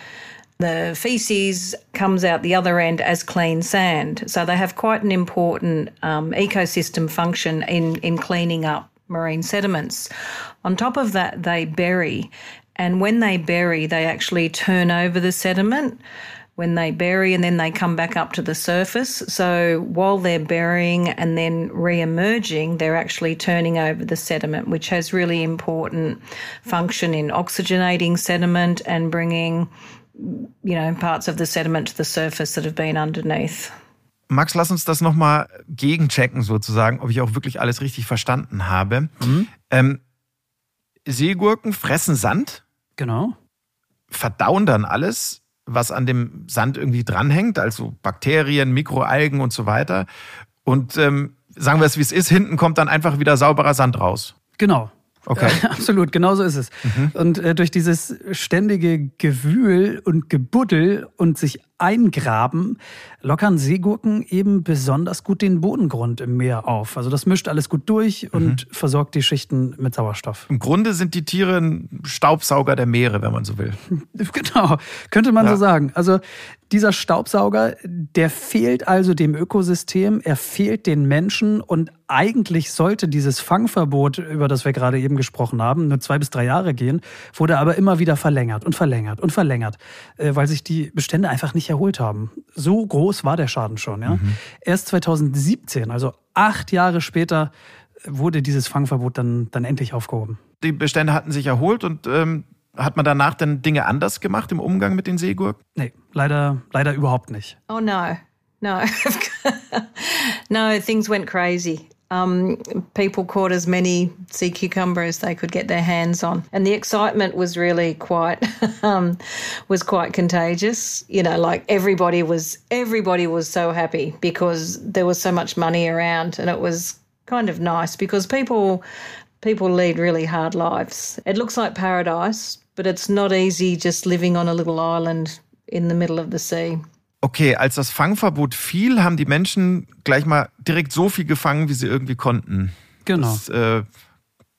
the feces comes out the other end as clean sand. So they have quite an important um, ecosystem function in, in cleaning up marine sediments. On top of that, they bury. And when they bury, they actually turn over the sediment when they bury and then they come back up to the surface. So while they're burying and then re emerging, they're actually turning over the sediment, which has really important function in oxygenating sediment and bringing, you know, parts of the sediment to the surface that have been underneath.
Max, lass uns das nochmal gegenchecken, sozusagen, ob ich auch wirklich alles richtig verstanden habe. Mhm. Ähm, Seegurken fressen Sand
Genau.
Verdauen dann alles, was an dem Sand irgendwie dranhängt, also Bakterien, Mikroalgen und so weiter. Und ähm, sagen wir es, wie es ist, hinten kommt dann einfach wieder sauberer Sand raus.
Genau. Okay. absolut, genau so ist es. Mhm. Und äh, durch dieses ständige Gewühl und Gebuddel und sich eingraben, lockern Seegurken eben besonders gut den Bodengrund im Meer auf. Also das mischt alles gut durch und mhm. versorgt die Schichten mit Sauerstoff.
Im Grunde sind die Tiere ein Staubsauger der Meere, wenn man so will.
Genau, könnte man ja. so sagen. Also dieser Staubsauger, der fehlt also dem Ökosystem, er fehlt den Menschen und eigentlich sollte dieses Fangverbot, über das wir gerade eben gesprochen haben, nur zwei bis drei Jahre gehen, wurde aber immer wieder verlängert und verlängert und verlängert, äh, weil sich die Bestände einfach nicht erholt haben. So groß war der Schaden schon. Ja? Mhm. Erst 2017, also acht Jahre später, wurde dieses Fangverbot dann, dann endlich aufgehoben.
Die Bestände hatten sich erholt und ähm, Hat man danach dann Dinge anders gemacht im Umgang mit den Seegurken?
Nee, leider, leider überhaupt nicht.
Oh no, no. no, things went crazy. Um, people caught as many sea cucumber as they could get their hands on, and the excitement was really quite um, was quite contagious. You know, like everybody was everybody was so happy because there was so much money around, and it was kind of nice because people people lead really hard lives. It looks like paradise, but it's not easy just living on a little island in the middle of the sea.
Okay, als das Fangverbot fiel, haben die Menschen gleich mal direkt so viel gefangen, wie sie irgendwie konnten.
Genau.
Das, äh,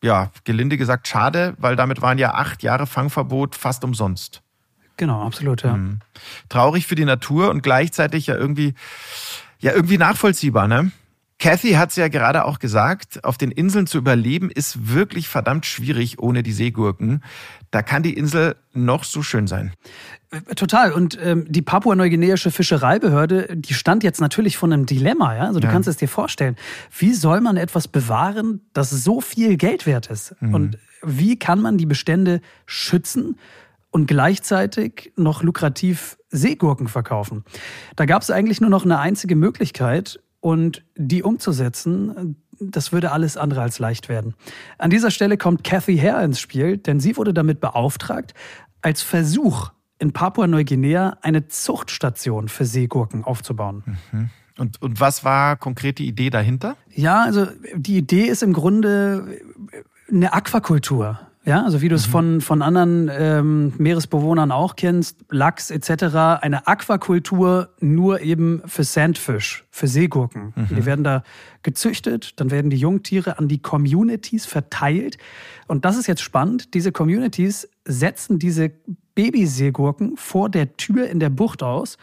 ja, gelinde gesagt, schade, weil damit waren ja acht Jahre Fangverbot fast umsonst.
Genau, absolut, ja.
Mhm. Traurig für die Natur und gleichzeitig ja irgendwie, ja, irgendwie nachvollziehbar, ne? Kathy hat es ja gerade auch gesagt, auf den Inseln zu überleben ist wirklich verdammt schwierig ohne die Seegurken. Da kann die Insel noch so schön sein.
Äh, total. Und ähm, die Papua-Neuguineische Fischereibehörde, die stand jetzt natürlich vor einem Dilemma. Ja? Also du ja. kannst es dir vorstellen. Wie soll man etwas bewahren, das so viel Geld wert ist? Mhm. Und wie kann man die Bestände schützen? und gleichzeitig noch lukrativ Seegurken verkaufen. Da gab es eigentlich nur noch eine einzige Möglichkeit, und die umzusetzen, das würde alles andere als leicht werden. An dieser Stelle kommt Kathy Hare ins Spiel, denn sie wurde damit beauftragt, als Versuch in Papua-Neuguinea eine Zuchtstation für Seegurken aufzubauen.
Mhm. Und, und was war konkret die Idee dahinter?
Ja, also die Idee ist im Grunde eine Aquakultur. Ja, also wie du es mhm. von, von anderen ähm, Meeresbewohnern auch kennst, Lachs etc., eine Aquakultur nur eben für Sandfish, für Seegurken. Mhm. Die werden da gezüchtet, dann werden die Jungtiere an die Communities verteilt. Und das ist jetzt spannend, diese Communities setzen diese Babyseegurken vor der Tür in der Bucht aus,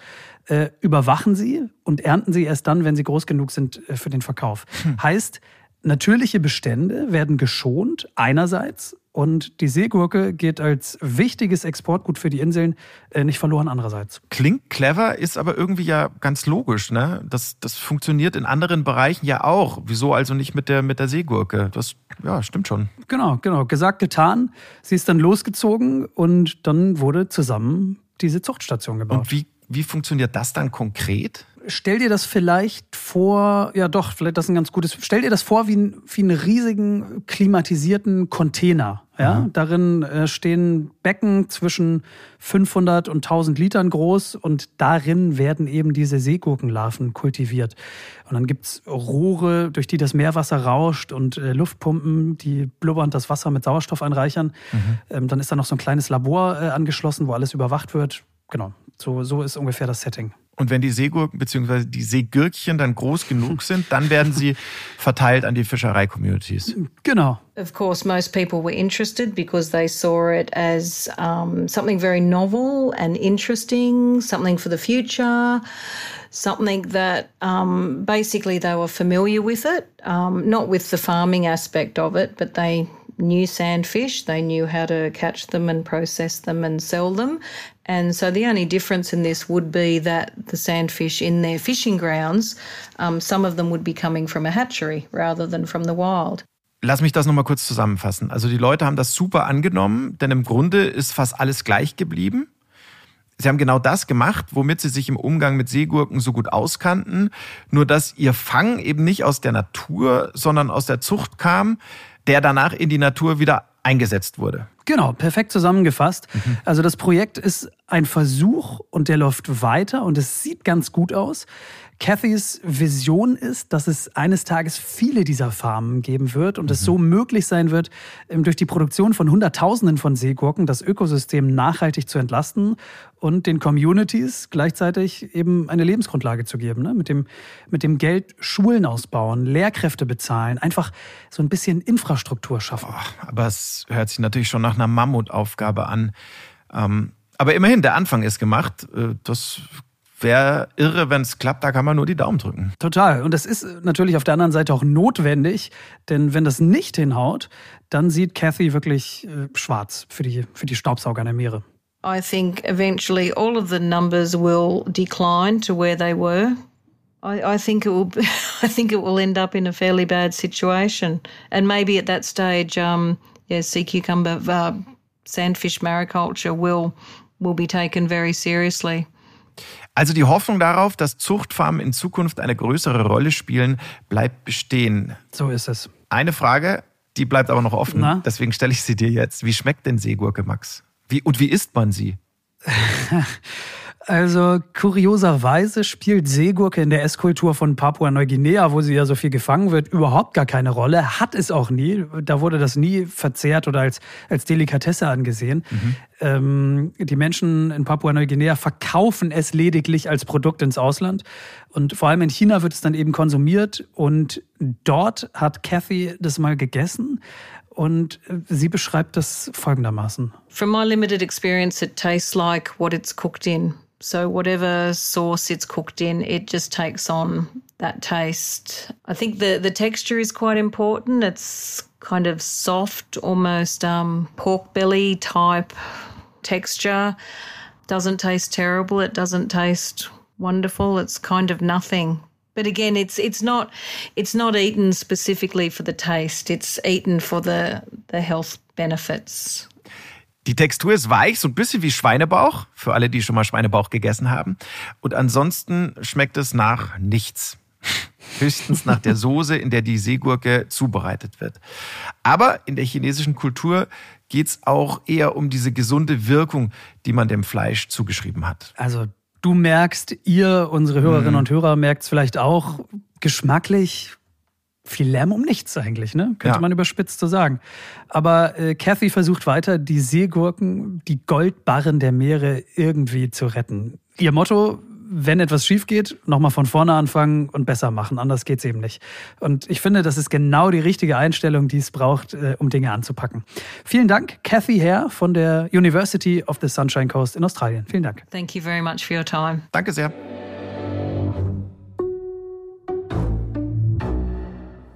äh, überwachen sie und ernten sie erst dann, wenn sie groß genug sind äh, für den Verkauf. Hm. Heißt, natürliche Bestände werden geschont einerseits und die Seegurke geht als wichtiges Exportgut für die Inseln äh, nicht verloren andererseits.
Klingt clever, ist aber irgendwie ja ganz logisch. Ne? Das, das funktioniert in anderen Bereichen ja auch. Wieso also nicht mit der, mit der Seegurke? Das ja, stimmt schon.
Genau, genau. Gesagt, getan. Sie ist dann losgezogen und dann wurde zusammen diese Zuchtstation gebaut.
Und wie, wie funktioniert das dann konkret?
stell dir das vielleicht vor, ja doch, vielleicht das ist ein ganz gutes, stell dir das vor wie, wie einen riesigen klimatisierten Container. Ja, mhm. darin äh, stehen Becken zwischen 500 und 1000 Litern groß und darin werden eben diese Seegurkenlarven kultiviert. Und dann gibt's Rohre, durch die das Meerwasser rauscht und äh, Luftpumpen, die blubbernd das Wasser mit Sauerstoff anreichern. Mhm. Ähm, dann ist da noch so ein kleines Labor äh, angeschlossen, wo alles überwacht wird. Genau, so, so ist ungefähr das Setting.
Und wenn die Seegurken bzw. die Seegürkchen dann groß genug sind, dann werden sie verteilt an die Fischerei-Communities.
Genau.
Of course, most people were interested because they saw it as um, something very novel and interesting, something for the future, something that um, basically they were familiar with it, um, not with the farming aspect of it, but they knew sandfish. They knew how to catch them and process them and sell them. And so the only difference in this would be that the sandfish in their fishing grounds, um, some of them would be coming from a hatchery rather than from the wild.
Lass mich das nochmal kurz zusammenfassen. Also die Leute haben das super angenommen, denn im Grunde ist fast alles gleich geblieben. Sie haben genau das gemacht, womit sie sich im Umgang mit Seegurken so gut auskannten, nur dass ihr Fang eben nicht aus der Natur, sondern aus der Zucht kam, der danach in die Natur wieder eingesetzt wurde.
Genau, perfekt zusammengefasst. Mhm. Also das Projekt ist ein Versuch und der läuft weiter und es sieht ganz gut aus. Cathys Vision ist, dass es eines Tages viele dieser Farmen geben wird und mhm. es so möglich sein wird, ähm, durch die Produktion von Hunderttausenden von Seegurken das Ökosystem nachhaltig zu entlasten und den Communities gleichzeitig eben eine Lebensgrundlage zu geben. Ne? Mit, dem, mit dem Geld Schulen ausbauen, Lehrkräfte bezahlen, einfach so ein bisschen Infrastruktur schaffen.
Oh, aber es hört sich natürlich schon nach einer Mammutaufgabe an. Ähm, aber immerhin, der Anfang ist gemacht. Äh, das wäre irre, wenn es klappt, da kann man nur die Daumen drücken.
Total. Und das ist natürlich auf der anderen Seite auch notwendig, denn wenn das nicht hinhaut, dann sieht Kathy wirklich äh, schwarz für die, für die Staubsauger der Meere.
I think eventually all of the numbers will decline to where they were. I, I think it will. Be, I think it will end up in a fairly bad situation, and maybe at that stage, um, yeah, sea cucumber uh, sandfish mariculture will will be taken very seriously.
Also die Hoffnung darauf, dass Zuchtfarmen in Zukunft eine größere Rolle spielen, bleibt bestehen.
So ist es.
Eine Frage, die bleibt aber noch offen.
Na?
Deswegen stelle ich sie dir jetzt. Wie schmeckt denn Seegurke, Max? Wie, und wie isst man sie?
Also kurioserweise spielt Seegurke in der Esskultur von Papua-Neuguinea, wo sie ja so viel gefangen wird, überhaupt gar keine Rolle. Hat es auch nie. Da wurde das nie verzehrt oder als, als Delikatesse angesehen. Ähm, die Menschen in Papua-Neuguinea verkaufen es lediglich als Produkt ins Ausland. Und vor allem in China wird es dann eben konsumiert. Und dort hat Kathy das mal gegessen. Und äh, sie beschreibt das folgendermaßen.
From my limited experience, it tastes like what it's cooked in. So, whatever sauce it's cooked in, it just takes on that taste. I think the, the texture is quite important. It's kind of soft, almost um, pork belly type texture. Doesn't taste terrible. It doesn't taste wonderful. It's kind of nothing. But again, it's it's not it's not eaten specifically for the taste. It's eaten for the the health benefits.
Die Textur ist weich, so ein bisschen wie Schweinebauch, für alle, die schon mal Schweinebauch gegessen haben. Und ansonsten schmeckt es nach nichts. Höchstens nach der Soße, in der die Seegurke zubereitet wird. Aber in der chinesischen Kultur geht's auch eher um diese gesunde Wirkung, die man dem Fleisch zugeschrieben hat.
Also du merkst, ihr, unsere Hörerinnen und Hörer, merkt es vielleicht auch geschmacklich viel Lärm um nichts eigentlich, ne? Könnte
Ja.
man überspitzt so sagen. Aber äh, Kathy versucht weiter, die Seegurken, die Goldbarren der Meere irgendwie zu retten. Ihr Motto, wenn etwas schief geht, nochmal von vorne anfangen und besser machen. Anders geht's eben nicht. Und ich finde, das ist genau die richtige Einstellung, die es braucht, äh, um Dinge anzupacken. Vielen Dank, Kathy Hare von der University of the Sunshine Coast in Australien. Vielen Dank.
Thank you very much for your time.
Danke sehr.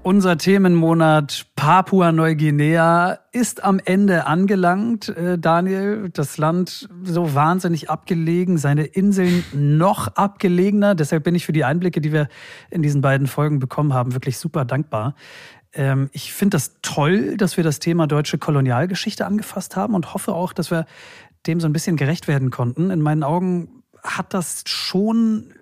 Unser Themenmonat Papua-Neuguinea ist am Ende angelangt, äh, Daniel. Das Land so wahnsinnig abgelegen, seine Inseln noch abgelegener. Deshalb bin ich für die Einblicke, die wir in diesen beiden Folgen bekommen haben, wirklich super dankbar. Ähm, ich finde das toll, dass wir das Thema deutsche Kolonialgeschichte angefasst haben und hoffe auch, dass wir dem so ein bisschen gerecht werden konnten. In meinen Augen hat das schon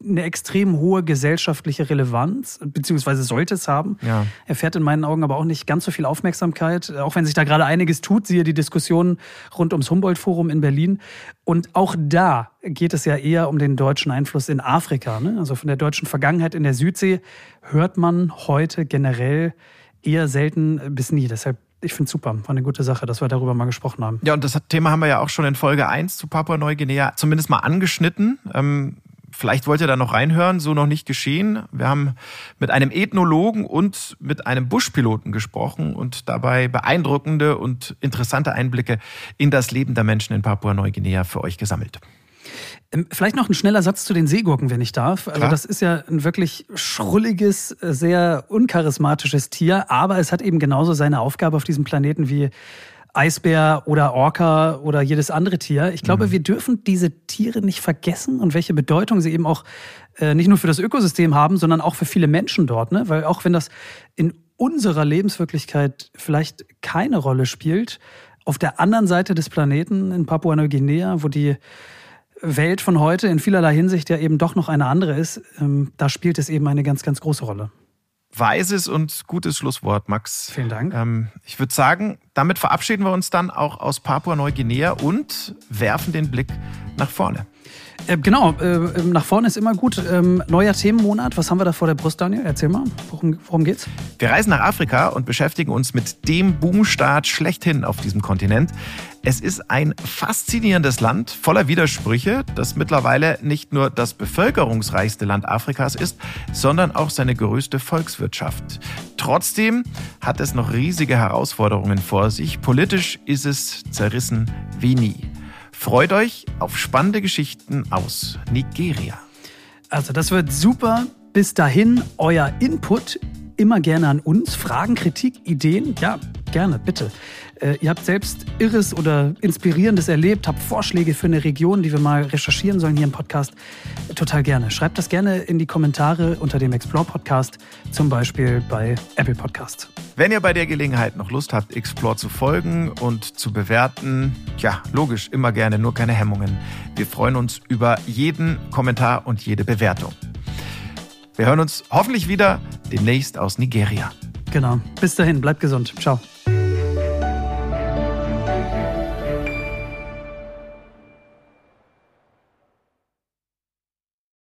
eine extrem hohe gesellschaftliche Relevanz, beziehungsweise sollte es haben.
Ja.
Erfährt in meinen Augen aber auch nicht ganz so viel Aufmerksamkeit, auch wenn sich da gerade einiges tut, siehe die Diskussion rund ums Humboldt-Forum in Berlin. Und auch da geht es ja eher um den deutschen Einfluss in Afrika. Ne? Also von der deutschen Vergangenheit in der Südsee hört man heute generell eher selten bis nie. Deshalb, ich finde es super, war eine gute Sache, dass wir darüber mal gesprochen haben.
Ja, und das Thema haben wir ja auch schon in Folge 1 zu Papua-Neuguinea zumindest mal angeschnitten. Ähm, vielleicht wollt ihr da noch reinhören, so noch nicht geschehen. Wir haben mit einem Ethnologen und mit einem Buschpiloten gesprochen und dabei beeindruckende und interessante Einblicke in das Leben der Menschen in Papua-Neuguinea für euch gesammelt.
Ähm, Vielleicht noch ein schneller Satz zu den Seegurken, wenn ich darf. Also
Klar.
das ist ja ein wirklich schrulliges, sehr uncharismatisches Tier, aber es hat eben genauso seine Aufgabe auf diesem Planeten wie Eisbär oder Orca oder jedes andere Tier. Ich glaube, wir dürfen diese Tiere nicht vergessen und welche Bedeutung sie eben auch äh, nicht nur für das Ökosystem haben, sondern auch für viele Menschen dort. Ne? Weil auch wenn das in unserer Lebenswirklichkeit vielleicht keine Rolle spielt, auf der anderen Seite des Planeten in Papua-Neuguinea, wo die Welt von heute in vielerlei Hinsicht ja eben doch noch eine andere ist, ähm, da spielt es eben eine ganz, ganz große Rolle.
Weises und gutes Schlusswort, Max.
Vielen Dank.
Ähm, ich würde sagen, damit verabschieden wir uns dann auch aus Papua-Neuguinea und werfen den Blick nach vorne.
Äh, genau, äh, nach vorne ist immer gut. Ähm, neuer Themenmonat, was haben wir da vor der Brust, Daniel? Erzähl mal, worum, worum geht's?
Wir reisen nach Afrika und beschäftigen uns mit dem Boomstaat schlechthin auf diesem Kontinent. Es ist ein faszinierendes Land voller Widersprüche, das mittlerweile nicht nur das bevölkerungsreichste Land Afrikas ist, sondern auch seine größte Volkswirtschaft. Trotzdem hat es noch riesige Herausforderungen vor sich. Politisch ist es zerrissen wie nie. Freut euch auf spannende Geschichten aus Nigeria.
Also, das wird super. Bis dahin, euer Input immer gerne an uns. Fragen, Kritik, Ideen, ja, gerne, bitte. Äh, ihr habt selbst Irres oder Inspirierendes erlebt, habt Vorschläge für eine Region, die wir mal recherchieren sollen hier im Podcast. Total gerne. Schreibt das gerne in die Kommentare unter dem Explore Podcast, zum Beispiel bei Apple Podcast.
Wenn ihr bei der Gelegenheit noch Lust habt, Explore zu folgen und zu bewerten, ja, logisch, immer gerne, nur keine Hemmungen. Wir freuen uns über jeden Kommentar und jede Bewertung. Wir hören uns hoffentlich wieder demnächst aus Nigeria.
Genau. Bis dahin, bleibt gesund. Ciao.